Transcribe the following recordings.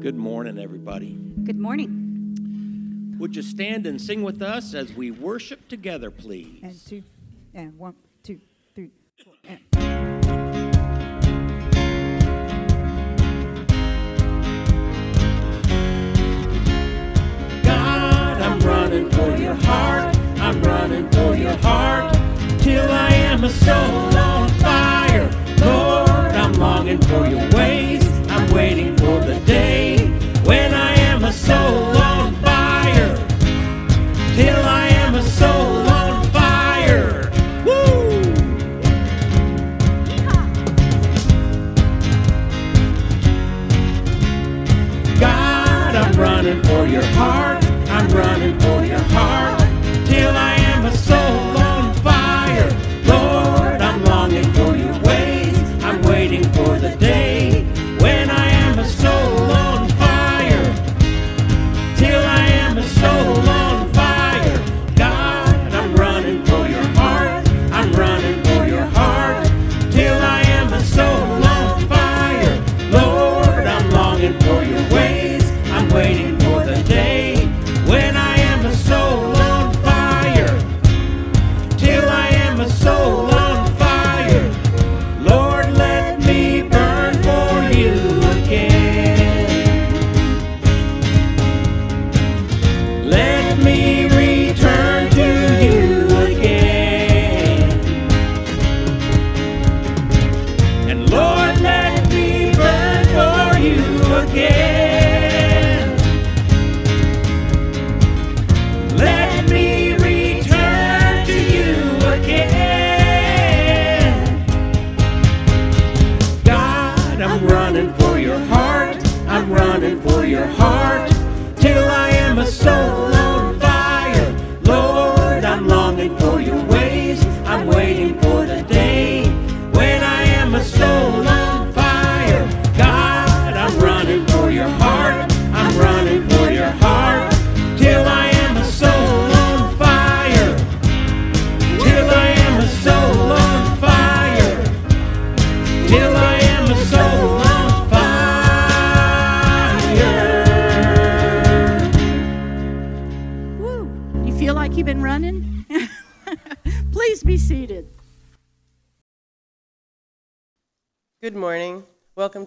Good morning, everybody. Good morning. Would you stand and sing with us as we worship together, please? And two, and one, two, three, four, and. God, I'm running for your heart. I'm running for your heart. Till I am a soul on fire. Lord, I'm longing for your ways. I'm waiting for the day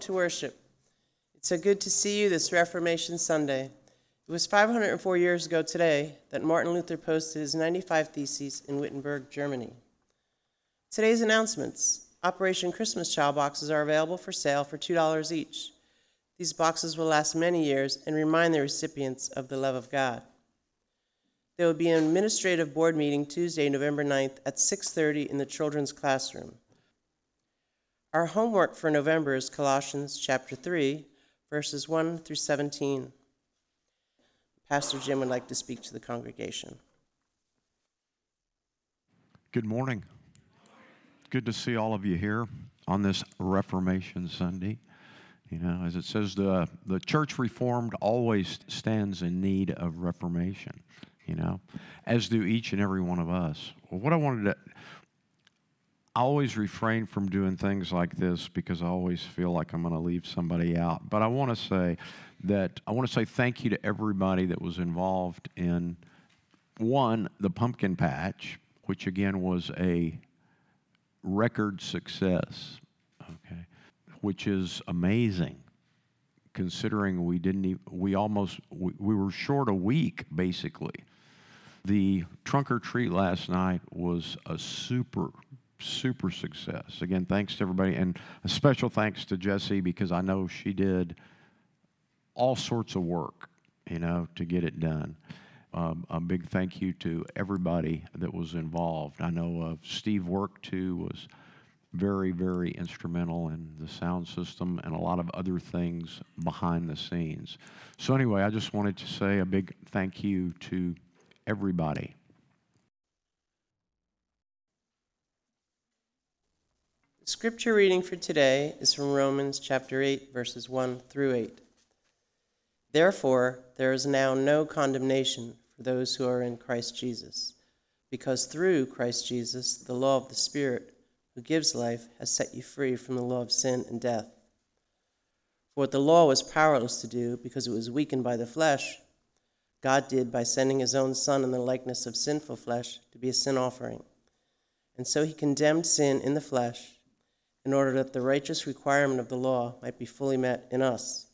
to worship. It's so good to see you this Reformation Sunday. It was 504 years ago today that Martin Luther posted his 95 Theses in Wittenberg, Germany. Today's announcements Operation Christmas Child boxes are available for sale for $2 each. These boxes will last many years and remind the recipients of the love of God. There will be an administrative board meeting Tuesday, November 9th at 6:30 in the children's classroom. Our homework for November is Colossians chapter 3, verses 1 through 17. Pastor Jim would like to speak to the congregation. Good morning. Good to see all of you here on this Reformation Sunday. You know, as it says, the, the church reformed always stands in need of reformation, you know, as do each and every one of us. Well, what I wanted to, I always refrain from doing things like this because I always feel like I'm going to leave somebody out. But I want to say that I want to say thank you to everybody that was involved in one, the pumpkin patch, which again was a record success, okay, which is amazing considering we didn't even, we almost we, we were short a week basically. The trunk or treat last night was a super super success. Again, thanks to everybody and a special thanks to Jessie because I know she did all sorts of work, you know, to get it done. Um, a big thank you to everybody that was involved. I know uh, Steve Work too was very, very instrumental in the sound system and a lot of other things behind the scenes. So, anyway, I just wanted to say a big thank you to everybody. Scripture reading for today is from Romans chapter 8, verses 1 through 8. Therefore, there is now no condemnation for those who are in Christ Jesus, because through Christ Jesus, the law of the Spirit who gives life has set you free from the law of sin and death. For what the law was powerless to do because it was weakened by the flesh, God did by sending his own Son in the likeness of sinful flesh to be a sin offering. And so he condemned sin in the flesh in order that the righteous requirement of the law might be fully met in us,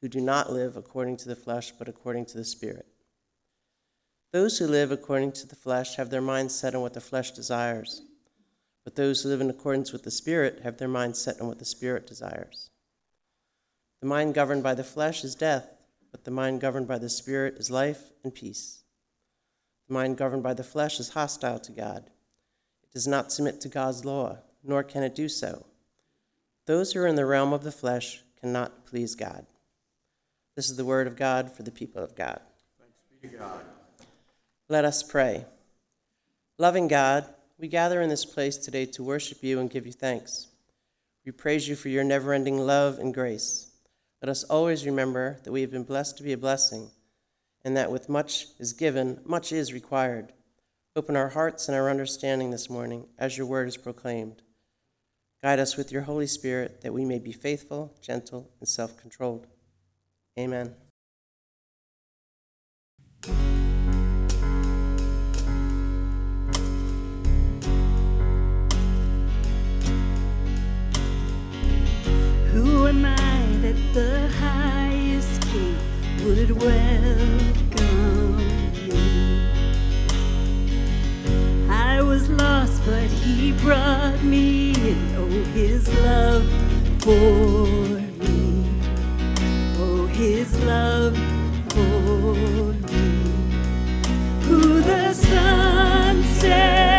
who do not live according to the flesh, but according to the Spirit. Those who live according to the flesh have their minds set on what the flesh desires, but those who live in accordance with the Spirit have their minds set on what the Spirit desires. The mind governed by the flesh is death, but the mind governed by the Spirit is life and peace. The mind governed by the flesh is hostile to God. It does not submit to God's law, nor can it do so. Those who are in the realm of the flesh cannot please God. This is the word of God for the people of God. Thanks be to God. Let us pray. Loving God, we gather in this place today to worship you and give you thanks. We praise you for your never ending love and grace. Let us always remember that we have been blessed to be a blessing, and that with much is given, much is required. Open our hearts and our understanding this morning as your word is proclaimed. Guide us with your Holy Spirit that we may be faithful, gentle, and self controlled. Amen. Who am I that the highest king would welcome me? I was lost, but he brought me in. His love for me. Oh, his love for me. Who the sun sets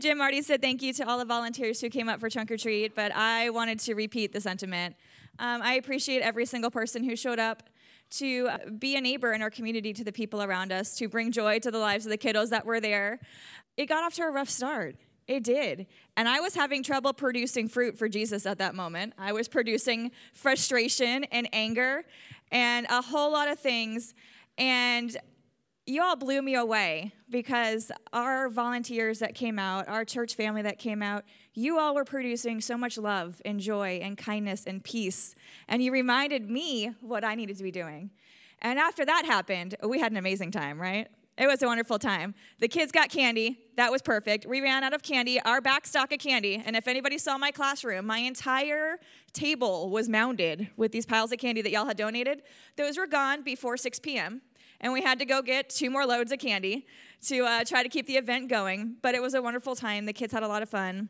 Jim already said thank you to all the volunteers who came up for trunk or treat, but I wanted to repeat the sentiment. Um, I appreciate every single person who showed up to be a neighbor in our community to the people around us, to bring joy to the lives of the kiddos that were there. It got off to a rough start. It did. And I was having trouble producing fruit for Jesus at that moment. I was producing frustration and anger and a whole lot of things. And you all blew me away because our volunteers that came out, our church family that came out, you all were producing so much love and joy and kindness and peace. And you reminded me what I needed to be doing. And after that happened, we had an amazing time, right? It was a wonderful time. The kids got candy. That was perfect. We ran out of candy, our back stock of candy. And if anybody saw my classroom, my entire table was mounded with these piles of candy that y'all had donated. Those were gone before 6 p.m and we had to go get two more loads of candy to uh, try to keep the event going. But it was a wonderful time. The kids had a lot of fun.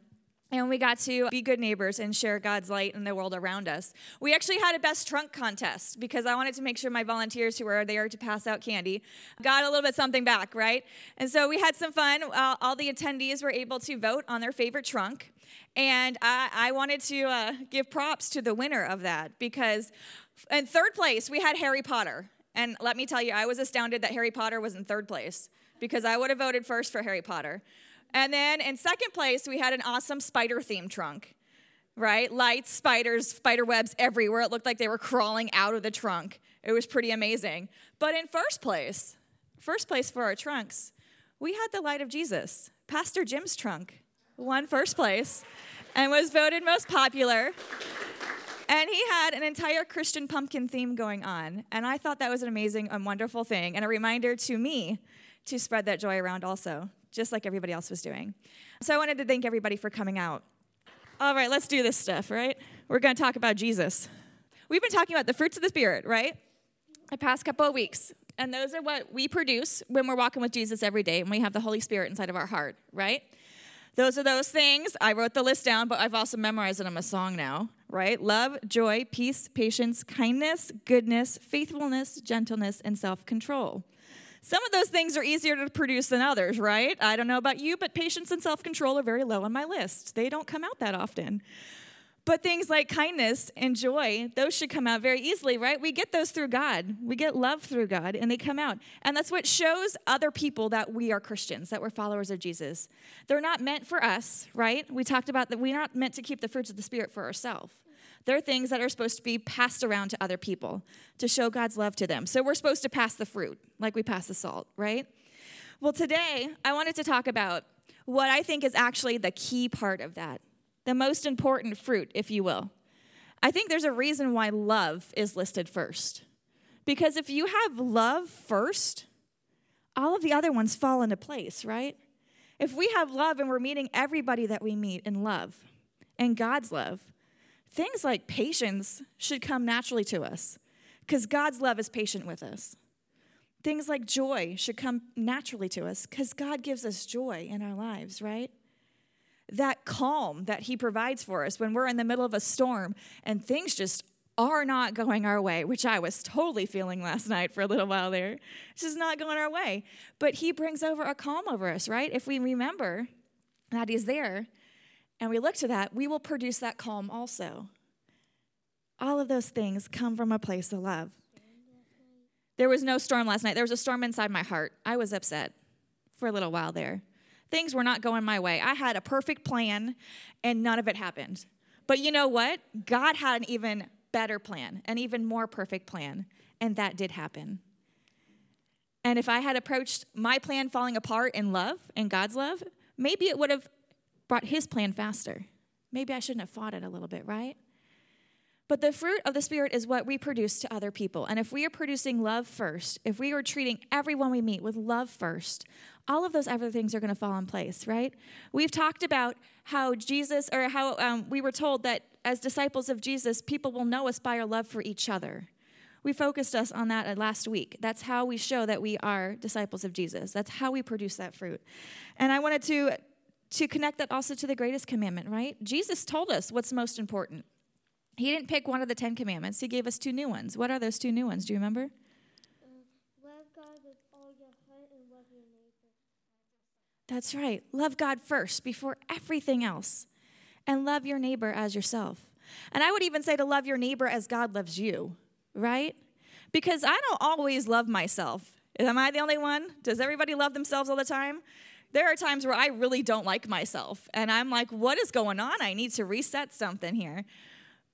And we got to be good neighbors and share God's light in the world around us. We actually had a best trunk contest because I wanted to make sure my volunteers who were there to pass out candy got a little bit something back, right? And so we had some fun. Uh, all the attendees were able to vote on their favorite trunk. And I, I wanted to uh, give props to the winner of that because in third place, we had Harry Potter. And let me tell you, I was astounded that Harry Potter was in third place because I would have voted first for Harry Potter. And then in second place, we had an awesome spider themed trunk, right? Lights, spiders, spider webs everywhere. It looked like they were crawling out of the trunk. It was pretty amazing. But in first place, first place for our trunks, we had the light of Jesus. Pastor Jim's trunk won first place and was voted most popular. And he had an entire Christian pumpkin theme going on. And I thought that was an amazing and wonderful thing, and a reminder to me to spread that joy around also, just like everybody else was doing. So I wanted to thank everybody for coming out. All right, let's do this stuff, right? We're going to talk about Jesus. We've been talking about the fruits of the Spirit, right? The past couple of weeks. And those are what we produce when we're walking with Jesus every day, and we have the Holy Spirit inside of our heart, right? Those are those things. I wrote the list down, but I've also memorized it in a song now, right? Love, joy, peace, patience, kindness, goodness, faithfulness, gentleness, and self control. Some of those things are easier to produce than others, right? I don't know about you, but patience and self control are very low on my list. They don't come out that often. But things like kindness and joy, those should come out very easily, right? We get those through God. We get love through God, and they come out. And that's what shows other people that we are Christians, that we're followers of Jesus. They're not meant for us, right? We talked about that we're not meant to keep the fruits of the Spirit for ourselves. They're things that are supposed to be passed around to other people to show God's love to them. So we're supposed to pass the fruit, like we pass the salt, right? Well, today I wanted to talk about what I think is actually the key part of that the most important fruit, if you will. I think there's a reason why love is listed first. Because if you have love first, all of the other ones fall into place, right? If we have love and we're meeting everybody that we meet in love and God's love, things like patience should come naturally to us because God's love is patient with us. Things like joy should come naturally to us because God gives us joy in our lives, right? That calm that He provides for us when we're in the middle of a storm and things just are not going our way, which I was totally feeling last night for a little while there. It's just not going our way. But He brings over a calm over us, right? If we remember that He's there and we look to that, we will produce that calm also. All of those things come from a place of love. There was no storm last night. There was a storm inside my heart. I was upset for a little while there. Things were not going my way. I had a perfect plan and none of it happened. But you know what? God had an even better plan, an even more perfect plan, and that did happen. And if I had approached my plan falling apart in love and God's love, maybe it would have brought his plan faster. Maybe I shouldn't have fought it a little bit, right? But the fruit of the Spirit is what we produce to other people. And if we are producing love first, if we are treating everyone we meet with love first, all of those other things are going to fall in place, right? We've talked about how Jesus, or how um, we were told that as disciples of Jesus, people will know us by our love for each other. We focused us on that last week. That's how we show that we are disciples of Jesus. That's how we produce that fruit. And I wanted to to connect that also to the greatest commandment, right? Jesus told us what's most important. He didn't pick one of the Ten Commandments, He gave us two new ones. What are those two new ones? Do you remember? Uh, love God with all your heart, and love your neighbor. That's right. Love God first before everything else, and love your neighbor as yourself. And I would even say to love your neighbor as God loves you, right? Because I don't always love myself. Am I the only one? Does everybody love themselves all the time? There are times where I really don't like myself, and I'm like, what is going on? I need to reset something here.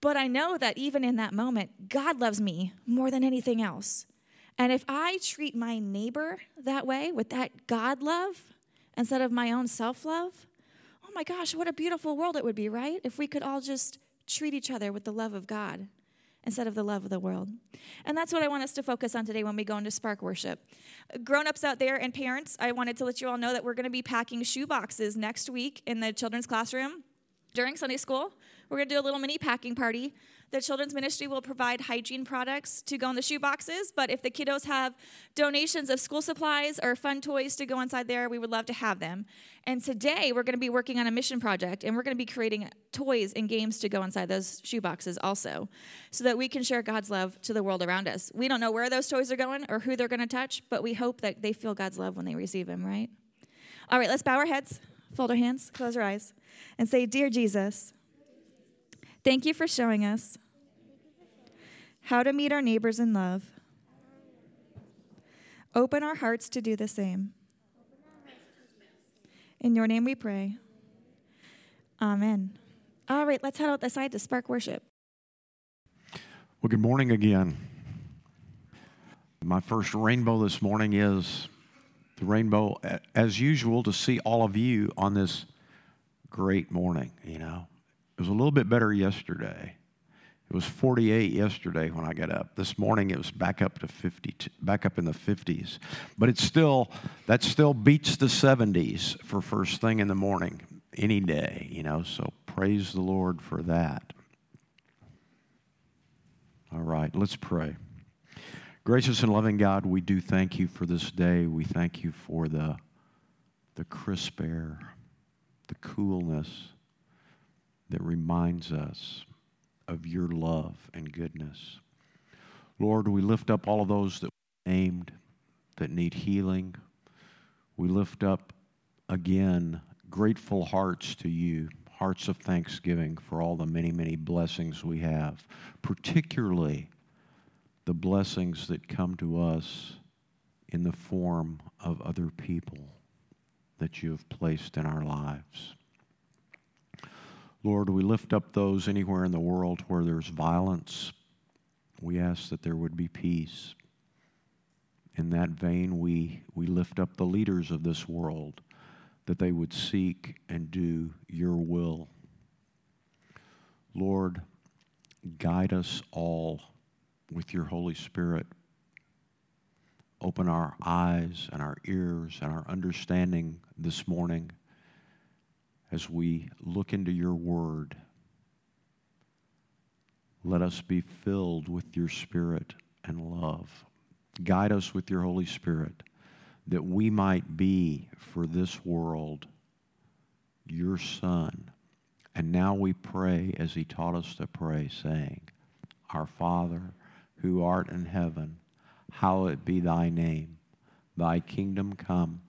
But I know that even in that moment, God loves me more than anything else. And if I treat my neighbor that way, with that God love, instead of my own self love, oh my gosh, what a beautiful world it would be, right? If we could all just treat each other with the love of God instead of the love of the world. And that's what I want us to focus on today when we go into Spark Worship. Grown ups out there and parents, I wanted to let you all know that we're going to be packing shoe boxes next week in the children's classroom during Sunday school. We're going to do a little mini packing party. The children's ministry will provide hygiene products to go in the shoe boxes, but if the kiddos have donations of school supplies or fun toys to go inside there, we would love to have them. And today we're going to be working on a mission project and we're going to be creating toys and games to go inside those shoe boxes also, so that we can share God's love to the world around us. We don't know where those toys are going or who they're going to touch, but we hope that they feel God's love when they receive Him, right? All right, let's bow our heads, fold our hands, close our eyes, and say, Dear Jesus, Thank you for showing us how to meet our neighbors in love. Open our hearts to do the same. In your name we pray. Amen. All right, let's head out the side to spark worship. Well, good morning again. My first rainbow this morning is the rainbow, as usual, to see all of you on this great morning, you know. It was a little bit better yesterday. It was 48 yesterday when I got up. This morning it was back up to 50, back up in the 50s. But it's still, that still beats the 70s for first thing in the morning, any day, you know. So praise the Lord for that. All right, let's pray. Gracious and loving God, we do thank you for this day. We thank you for the, the crisp air, the coolness that reminds us of your love and goodness. Lord, we lift up all of those that we named that need healing. We lift up again grateful hearts to you, hearts of thanksgiving for all the many, many blessings we have, particularly the blessings that come to us in the form of other people that you have placed in our lives. Lord, we lift up those anywhere in the world where there's violence. We ask that there would be peace. In that vein, we, we lift up the leaders of this world, that they would seek and do your will. Lord, guide us all with your Holy Spirit. Open our eyes and our ears and our understanding this morning as we look into your word. Let us be filled with your spirit and love. Guide us with your Holy Spirit that we might be for this world your Son. And now we pray as he taught us to pray, saying, Our Father, who art in heaven, hallowed be thy name. Thy kingdom come,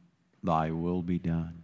thy will be done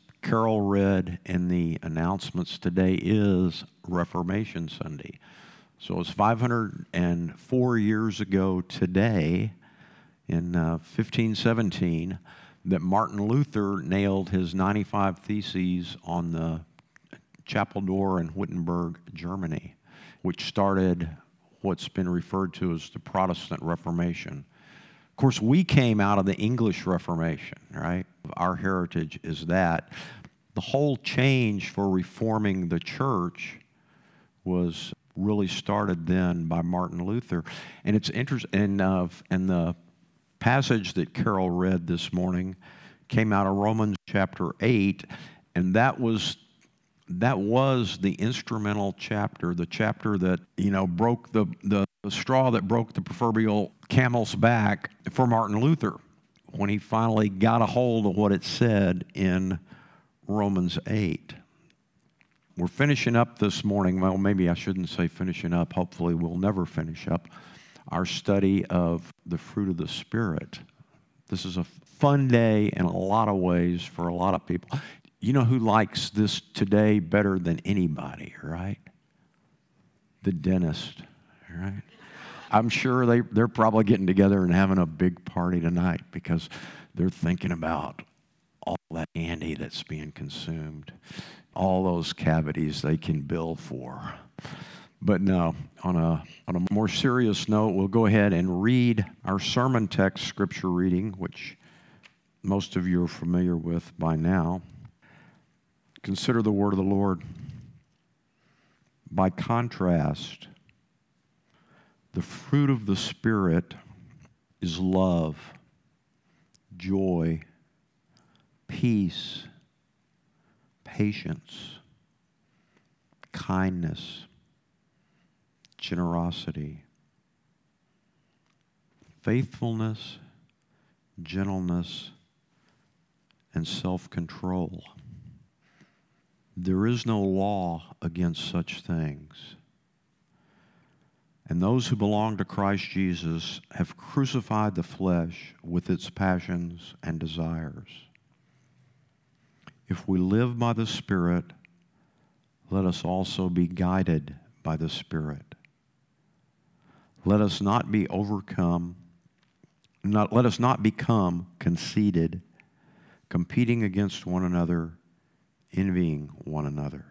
Carol read in the announcements today is Reformation Sunday. So it's 504 years ago today, in uh, 1517, that Martin Luther nailed his 95 Theses on the chapel door in Wittenberg, Germany, which started what's been referred to as the Protestant Reformation. Course, we came out of the English Reformation, right? Our heritage is that. The whole change for reforming the church was really started then by Martin Luther. And it's interesting, and, uh, and the passage that Carol read this morning came out of Romans chapter 8, and that was that was the instrumental chapter, the chapter that, you know, broke the, the, the straw that broke the proverbial camel's back for Martin Luther when he finally got a hold of what it said in Romans 8. We're finishing up this morning. Well, maybe I shouldn't say finishing up. Hopefully, we'll never finish up our study of the fruit of the Spirit. This is a fun day in a lot of ways for a lot of people. You know who likes this today better than anybody, right? The dentist, right? I'm sure they, they're probably getting together and having a big party tonight because they're thinking about all that candy that's being consumed, all those cavities they can bill for. But no, on a, on a more serious note, we'll go ahead and read our sermon text scripture reading, which most of you are familiar with by now. Consider the word of the Lord. By contrast, the fruit of the Spirit is love, joy, peace, patience, kindness, generosity, faithfulness, gentleness, and self control. There is no law against such things. And those who belong to Christ Jesus have crucified the flesh with its passions and desires. If we live by the Spirit, let us also be guided by the Spirit. Let us not be overcome, not, let us not become conceited, competing against one another, envying one another.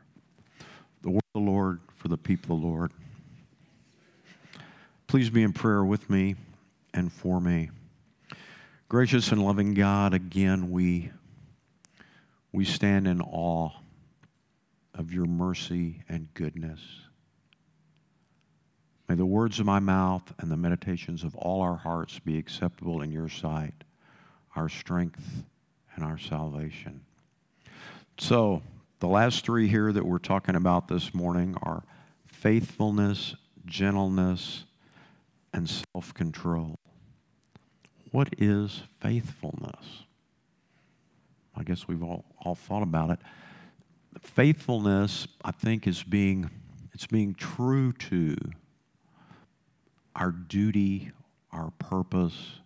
The word of the Lord for the people of the Lord. Please be in prayer with me and for me. Gracious and loving God, again we, we stand in awe of your mercy and goodness. May the words of my mouth and the meditations of all our hearts be acceptable in your sight, our strength and our salvation. So, the last three here that we're talking about this morning are faithfulness, gentleness, and self control. What is faithfulness? I guess we've all, all thought about it. Faithfulness, I think, is being it's being true to our duty, our purpose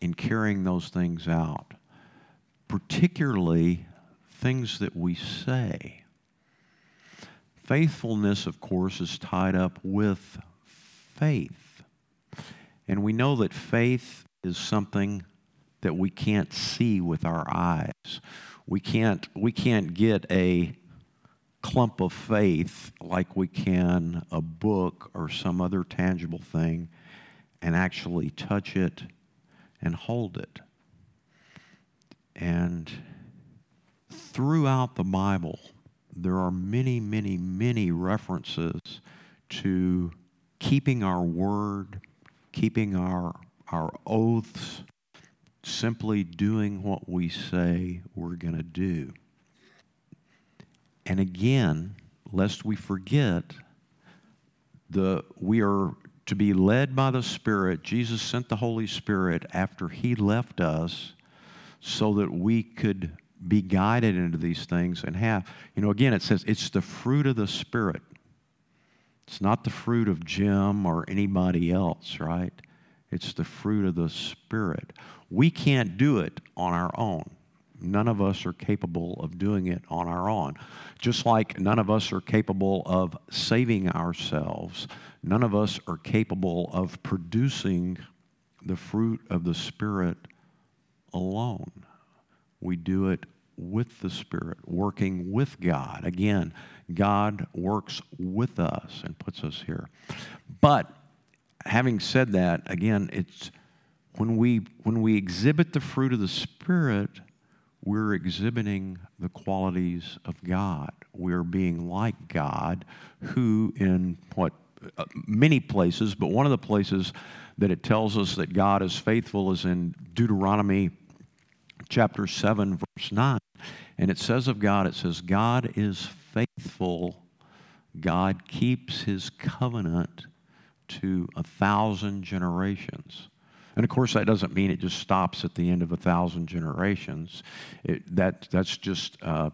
in carrying those things out, particularly things that we say. Faithfulness, of course, is tied up with faith. And we know that faith is something that we can't see with our eyes. We can't, we can't get a clump of faith like we can a book or some other tangible thing and actually touch it and hold it. And throughout the Bible, there are many, many, many references to keeping our word, keeping our, our oaths, simply doing what we say we're going to do. And again, lest we forget, the, we are to be led by the Spirit. Jesus sent the Holy Spirit after He left us so that we could be guided into these things and have, you know, again, it says it's the fruit of the Spirit. It's not the fruit of Jim or anybody else, right? It's the fruit of the Spirit. We can't do it on our own. None of us are capable of doing it on our own. Just like none of us are capable of saving ourselves, none of us are capable of producing the fruit of the Spirit alone. We do it with the Spirit, working with God. Again, God works with us and puts us here. But having said that, again, it's when we when we exhibit the fruit of the Spirit, we're exhibiting the qualities of God. We're being like God, who in what uh, many places, but one of the places that it tells us that God is faithful is in Deuteronomy chapter 7 verse 9 And it says of God, it says, God is faithful. God keeps his covenant to a thousand generations. And of course, that doesn't mean it just stops at the end of a thousand generations. It, that, that's just uh,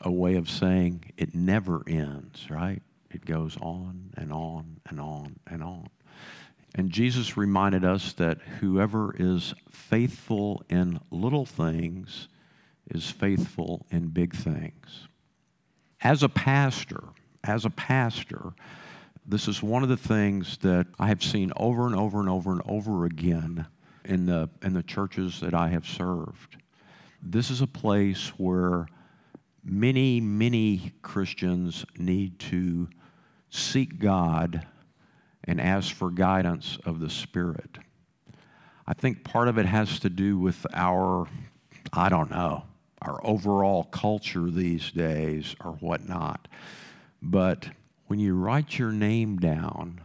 a way of saying it never ends, right? It goes on and on and on and on. And Jesus reminded us that whoever is faithful in little things is faithful in big things. As a pastor, as a pastor, this is one of the things that I have seen over and over and over and over again in the, in the churches that I have served. This is a place where many, many Christians need to seek God and ask for guidance of the Spirit. I think part of it has to do with our, I don't know, our overall culture these days or whatnot. But when you write your name down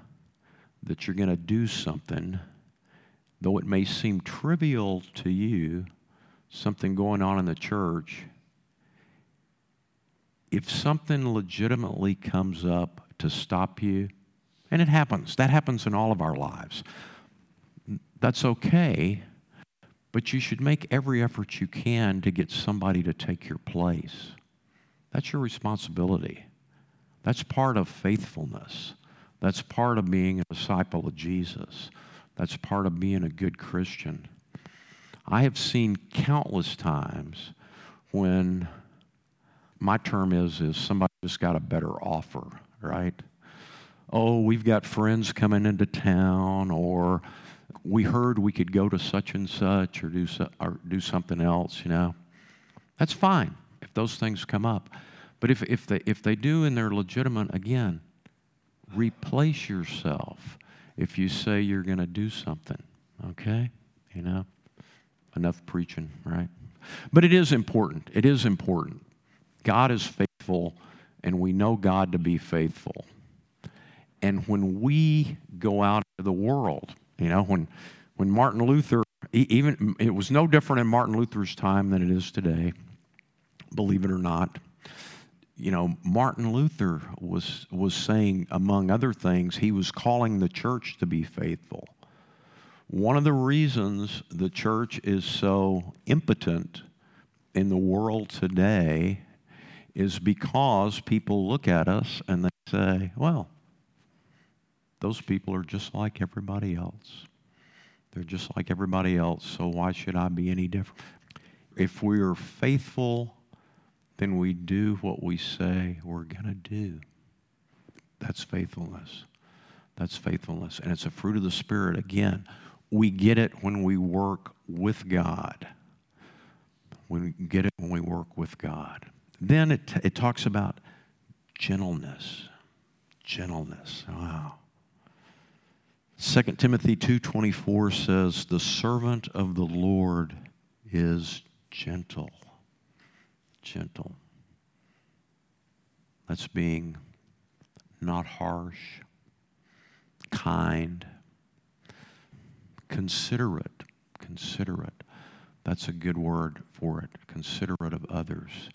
that you're going to do something, though it may seem trivial to you, something going on in the church, if something legitimately comes up to stop you, and it happens, that happens in all of our lives, that's okay, but you should make every effort you can to get somebody to take your place. That's your responsibility. That's part of faithfulness. That's part of being a disciple of Jesus. That's part of being a good Christian. I have seen countless times when my term is is somebody just got a better offer, right? Oh, we've got friends coming into town, or we heard we could go to such and such, or do so, or do something else. You know, that's fine if those things come up. But if if they if they do and they're legitimate, again, replace yourself. If you say you're going to do something, okay, you know, enough preaching, right? But it is important. It is important God is faithful, and we know God to be faithful. And when we go out into the world, you know, when, when Martin Luther, even it was no different in Martin Luther's time than it is today, believe it or not. You know, Martin Luther was, was saying, among other things, he was calling the church to be faithful. One of the reasons the church is so impotent in the world today is because people look at us and they say, well, those people are just like everybody else. They're just like everybody else, so why should I be any different? If we are faithful, then we do what we say we're going to do. That's faithfulness. That's faithfulness. And it's a fruit of the Spirit. Again, we get it when we work with God. We get it when we work with God. Then it, it talks about gentleness. Gentleness. Wow. 2 Timothy 2:24 says the servant of the Lord is gentle. Gentle. That's being not harsh, kind, considerate, considerate. That's a good word for it. Considerate of others.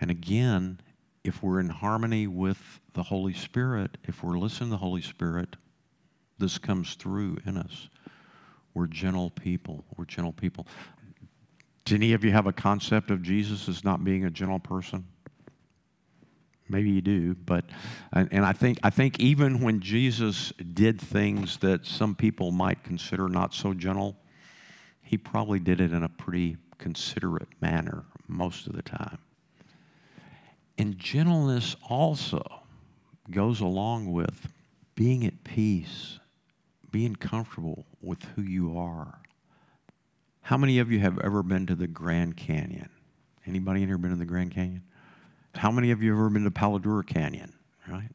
And again, if we're in harmony with the Holy Spirit, if we're listening to the Holy Spirit, this comes through in us. We're gentle people. We're gentle people. Do any of you have a concept of Jesus as not being a gentle person? Maybe you do, but and, and I think I think even when Jesus did things that some people might consider not so gentle, he probably did it in a pretty considerate manner most of the time. And gentleness also goes along with being at peace, being comfortable with who you are. How many of you have ever been to the Grand Canyon? Anybody in here been to the Grand Canyon? How many of you have ever been to Palo Duro Canyon? Right?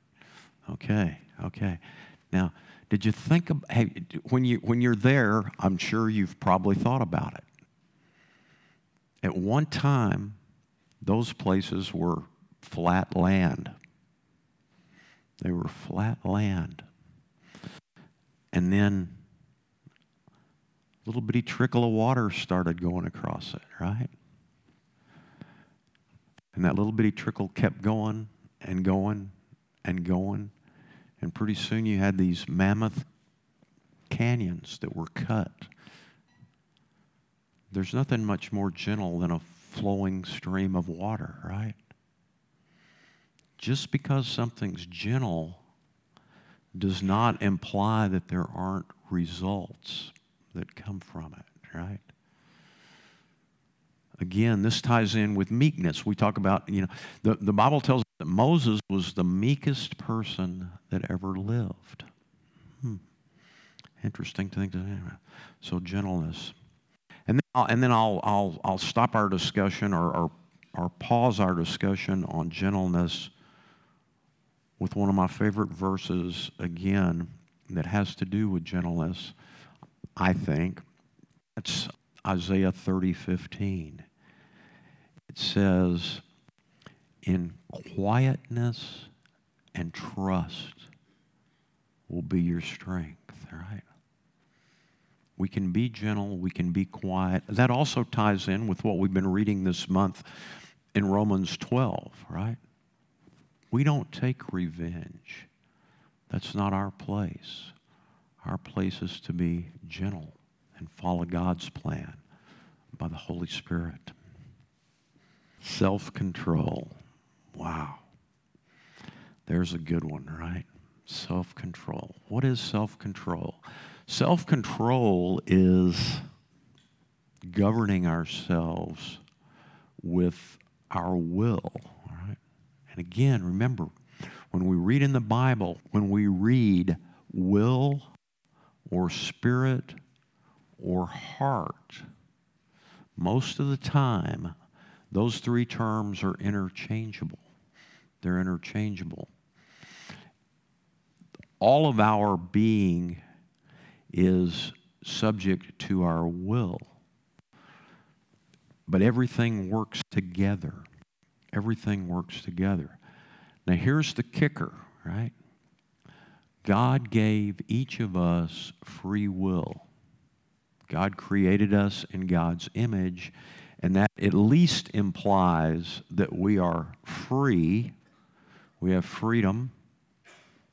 Okay, okay. Now, did you think of, hey, when you when you're there? I'm sure you've probably thought about it. At one time, those places were flat land. They were flat land. And then a little bitty trickle of water started going across it, right? And that little bitty trickle kept going and going and going. And pretty soon you had these mammoth canyons that were cut. There's nothing much more gentle than a flowing stream of water, right? Just because something's gentle does not imply that there aren't results that come from it, right? Again, this ties in with meekness. We talk about, you know, the, the Bible tells us that Moses was the meekest person that ever lived. Hmm. Interesting thing to think. So gentleness. And then, I'll, and then I'll, I'll, I'll stop our discussion or, or, or pause our discussion on gentleness with one of my favorite verses again that has to do with gentleness, I think. It's Isaiah 30 15. It says, In quietness and trust will be your strength, right? We can be gentle, we can be quiet. That also ties in with what we've been reading this month in Romans 12, right? We don't take revenge. That's not our place. Our place is to be gentle and follow God's plan by the Holy Spirit. Self control. Wow. There's a good one, right? Self control. What is self control? Self control is governing ourselves with our will, and again, remember, when we read in the Bible, when we read will or spirit or heart, most of the time, those three terms are interchangeable. They're interchangeable. All of our being is subject to our will, but everything works together. Everything works together. Now, here's the kicker, right? God gave each of us free will. God created us in God's image, and that at least implies that we are free, we have freedom,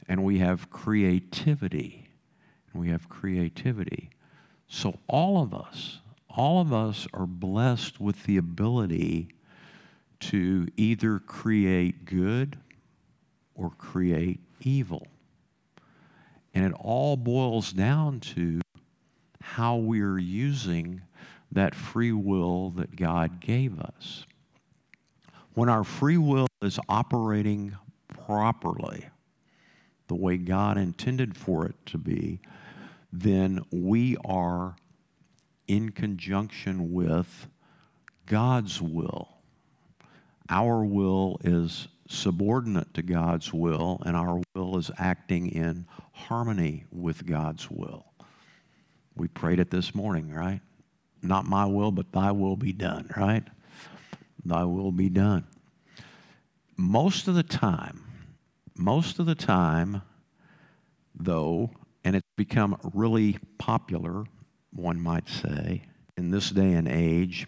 and we have creativity. And we have creativity. So, all of us, all of us are blessed with the ability to either create good or create evil. And it all boils down to how we're using that free will that God gave us. When our free will is operating properly, the way God intended for it to be, then we are in conjunction with God's will. Our will is subordinate to God's will, and our will is acting in harmony with God's will. We prayed it this morning, right? Not my will, but thy will be done, right? Thy will be done. Most of the time, most of the time, though, and it's become really popular, one might say, in this day and age,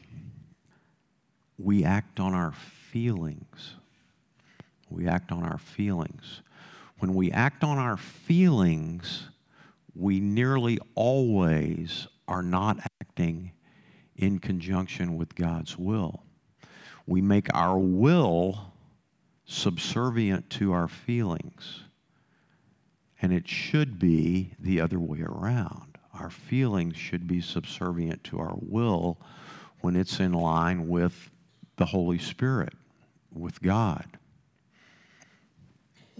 we act on our feelings. We act on our feelings. When we act on our feelings, we nearly always are not acting in conjunction with God's will. We make our will subservient to our feelings. And it should be the other way around. Our feelings should be subservient to our will when it's in line with the Holy Spirit with God.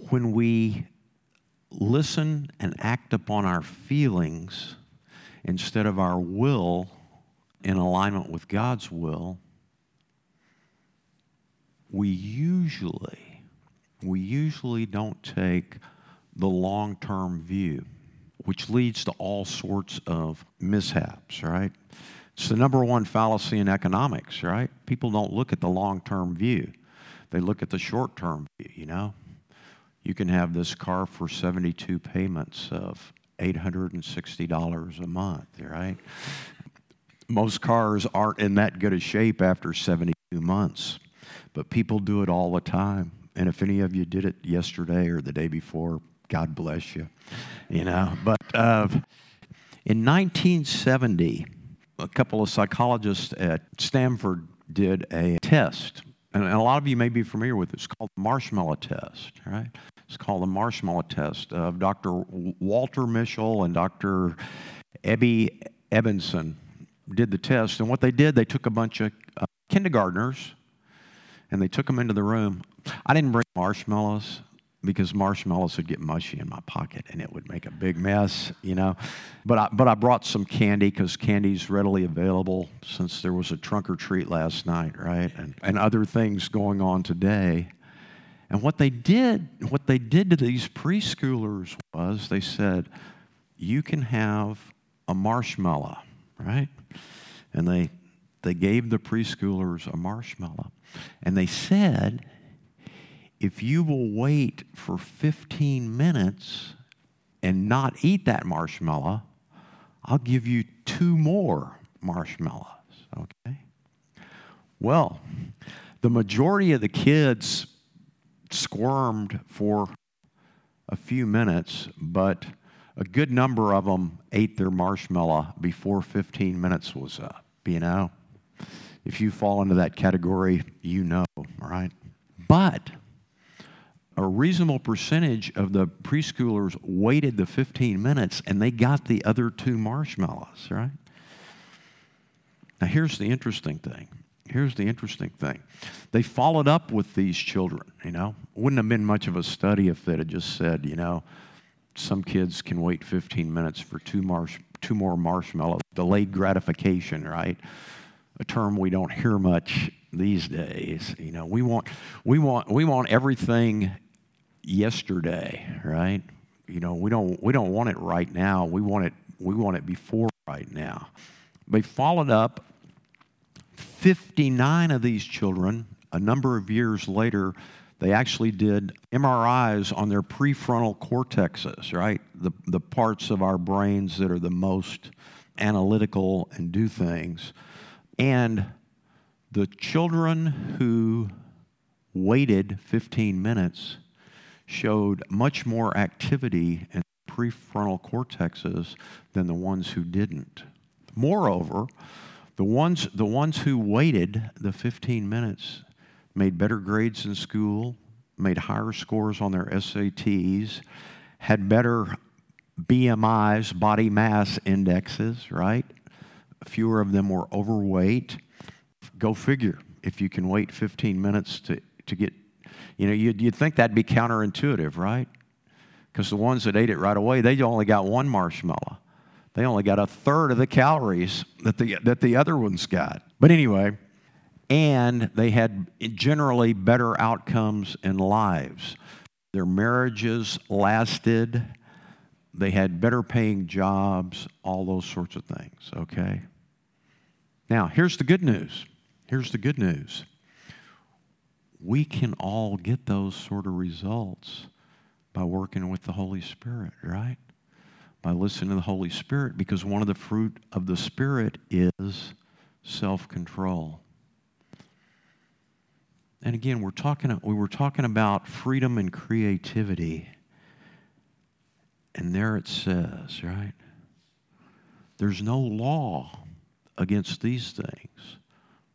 When we listen and act upon our feelings instead of our will in alignment with God's will, we usually we usually don't take the long-term view, which leads to all sorts of mishaps, right? It's the number one fallacy in economics, right? People don't look at the long-term view. They look at the short term view, you know. You can have this car for 72 payments of $860 a month, right? Most cars aren't in that good a shape after 72 months. but people do it all the time. And if any of you did it yesterday or the day before, God bless you. You know, but uh, in 1970, a couple of psychologists at Stanford did a test. And a lot of you may be familiar with it. It's called the marshmallow test, right? It's called the marshmallow test of Dr. Walter Mischel and Dr. Ebbe Ebbesen did the test. And what they did, they took a bunch of uh, kindergartners and they took them into the room. I didn't bring marshmallows because marshmallows would get mushy in my pocket and it would make a big mess, you know. But I, but I brought some candy because candy's readily available since there was a trunk or treat last night, right? And, and other things going on today. And what they did, what they did to these preschoolers was they said, you can have a marshmallow, right? And they, they gave the preschoolers a marshmallow. And they said, if you will wait for 15 minutes and not eat that marshmallow, I'll give you two more marshmallows, okay? Well, the majority of the kids squirmed for a few minutes, but a good number of them ate their marshmallow before 15 minutes was up, you know? If you fall into that category, you know, right? But a reasonable percentage of the preschoolers waited the 15 minutes and they got the other two marshmallows, right? Now, here's the interesting thing. Here's the interesting thing. They followed up with these children, you know. Wouldn't have been much of a study if they had just said, you know, some kids can wait 15 minutes for two, marsh, two more marshmallows. Delayed gratification, right? A term we don't hear much these days. You know, we want, we want, we want everything yesterday, right? You know, we don't, we don't want it right now. We want it, we want it before right now. They followed up 59 of these children a number of years later they actually did MRIs on their prefrontal cortexes, right? The, the parts of our brains that are the most analytical and do things. And the children who waited 15 minutes showed much more activity in prefrontal cortexes than the ones who didn't. Moreover, the ones, the ones who waited the 15 minutes made better grades in school, made higher scores on their SATs, had better BMIs, body mass indexes, right? Fewer of them were overweight. Go figure if you can wait 15 minutes to, to get, you know, you'd, you'd think that'd be counterintuitive, right? Because the ones that ate it right away, they only got one marshmallow. They only got a third of the calories that the, that the other ones got. But anyway, and they had generally better outcomes in lives. Their marriages lasted, they had better paying jobs, all those sorts of things, okay? Now, here's the good news. Here's the good news. We can all get those sort of results by working with the Holy Spirit, right? By listening to the Holy Spirit, because one of the fruit of the Spirit is self control. And again, we're talking, we were talking about freedom and creativity. And there it says, right? There's no law against these things.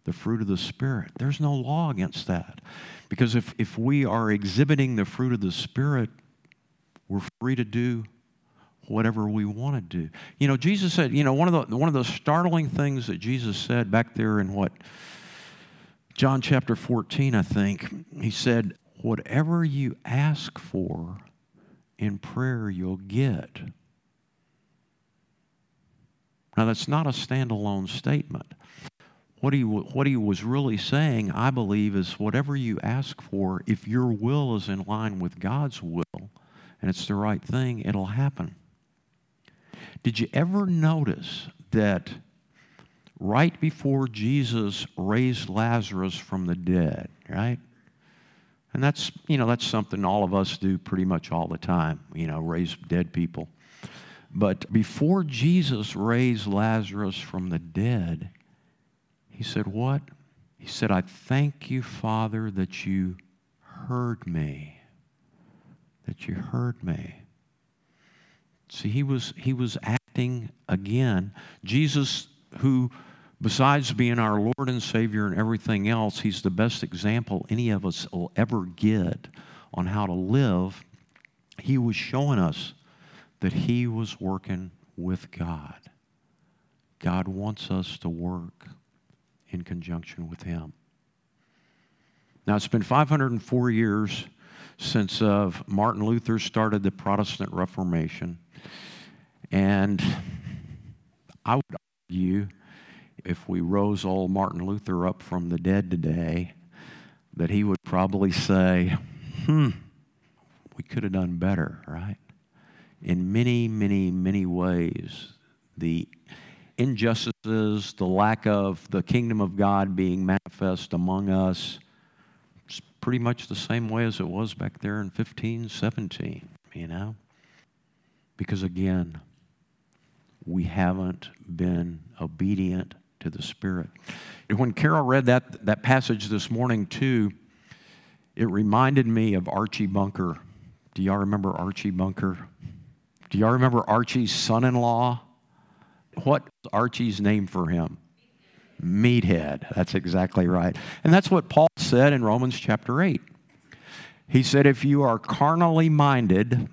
The fruit of the Spirit. There's no law against that. Because if, if we are exhibiting the fruit of the Spirit, we're free to do whatever we want to do. You know, Jesus said, you know, one of the one of the startling things that Jesus said back there in what John chapter 14, I think, he said, Whatever you ask for in prayer, you'll get. Now, that's not a standalone statement. What he, what he was really saying, I believe, is whatever you ask for, if your will is in line with God's will and it's the right thing, it'll happen. Did you ever notice that right before Jesus raised Lazarus from the dead, right? And that's, you know, that's something all of us do pretty much all the time, you know, raise dead people. But before Jesus raised Lazarus from the dead, he said, What? He said, I thank you, Father, that you heard me. That you heard me. See, he was, he was acting again. Jesus, who, besides being our Lord and Savior and everything else, he's the best example any of us will ever get on how to live. He was showing us that he was working with God. God wants us to work in conjunction with him. Now, it's been 504 years since uh, Martin Luther started the Protestant Reformation. And I would argue, if we rose old Martin Luther up from the dead today, that he would probably say, hmm, we could have done better, right? In many, many, many ways, the injustices, the lack of the kingdom of God being manifest among us, it's pretty much the same way as it was back there in 15, 17, you know? Because again, we haven't been obedient to the Spirit. When Carol read that, that passage this morning, too, it reminded me of Archie Bunker. Do y'all remember Archie Bunker? Do y'all remember Archie's son in law? What Archie's name for him? Meathead. That's exactly right. And that's what Paul said in Romans chapter 8. He said, if you are carnally minded,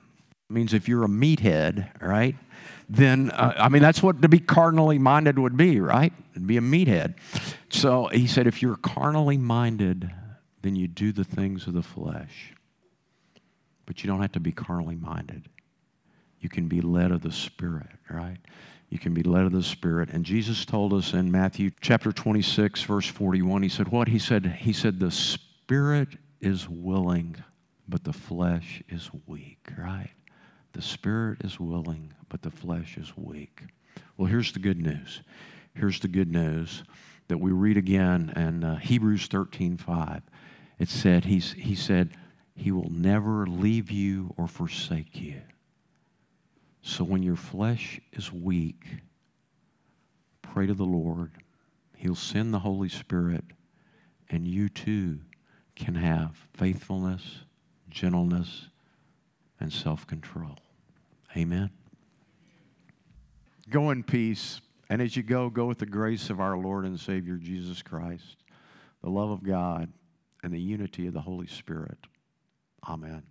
means if you're a meathead, right? Then, uh, I mean, that's what to be carnally minded would be, right? It'd be a meathead. So he said, if you're carnally minded, then you do the things of the flesh. But you don't have to be carnally minded. You can be led of the Spirit, right? You can be led of the Spirit. And Jesus told us in Matthew chapter 26, verse 41, he said, What? He said, He said, the Spirit is willing, but the flesh is weak, right? The spirit is willing, but the flesh is weak. Well, here's the good news. Here's the good news that we read again in uh, Hebrews 13 5. It said, he's, He said, He will never leave you or forsake you. So when your flesh is weak, pray to the Lord. He'll send the Holy Spirit, and you too can have faithfulness, gentleness, and self control. Amen. Go in peace. And as you go, go with the grace of our Lord and Savior Jesus Christ, the love of God, and the unity of the Holy Spirit. Amen.